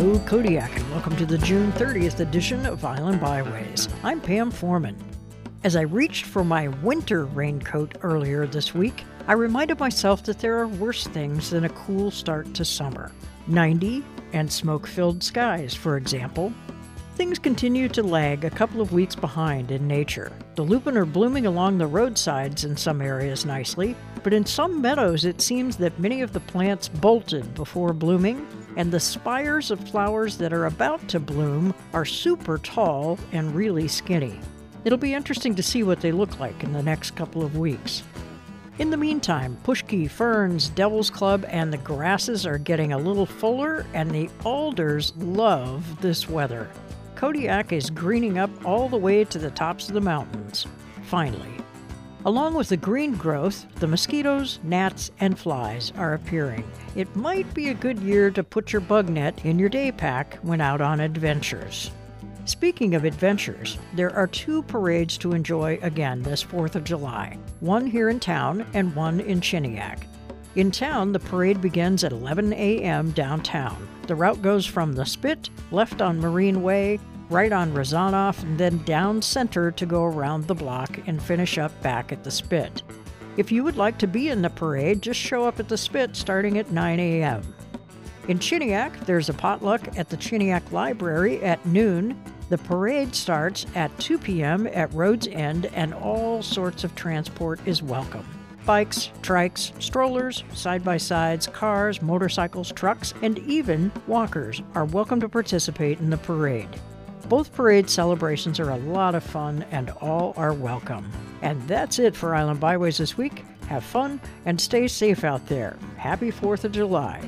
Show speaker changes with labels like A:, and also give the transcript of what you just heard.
A: Hello, Kodiak, and welcome to the June 30th edition of Island Byways. I'm Pam Foreman. As I reached for my winter raincoat earlier this week, I reminded myself that there are worse things than a cool start to summer. 90 and smoke filled skies, for example. Things continue to lag a couple of weeks behind in nature. The lupin are blooming along the roadsides in some areas nicely, but in some meadows it seems that many of the plants bolted before blooming, and the spires of flowers that are about to bloom are super tall and really skinny. It'll be interesting to see what they look like in the next couple of weeks. In the meantime, pushki, ferns, devil's club, and the grasses are getting a little fuller, and the alders love this weather. Kodiak is greening up all the way to the tops of the mountains. Finally. Along with the green growth, the mosquitoes, gnats, and flies are appearing. It might be a good year to put your bug net in your day pack when out on adventures. Speaking of adventures, there are two parades to enjoy again this 4th of July one here in town and one in Chiniak. In town, the parade begins at 11 a.m. downtown. The route goes from the Spit, left on Marine Way, right on Rezanof, and then down center to go around the block and finish up back at the Spit. If you would like to be in the parade, just show up at the Spit starting at 9 a.m. In Chiniak, there's a potluck at the Chiniak Library at noon. The parade starts at 2 p.m. at Road's End, and all sorts of transport is welcome. Bikes, trikes, strollers, side by sides, cars, motorcycles, trucks, and even walkers are welcome to participate in the parade. Both parade celebrations are a lot of fun and all are welcome. And that's it for Island Byways this week. Have fun and stay safe out there. Happy 4th of July.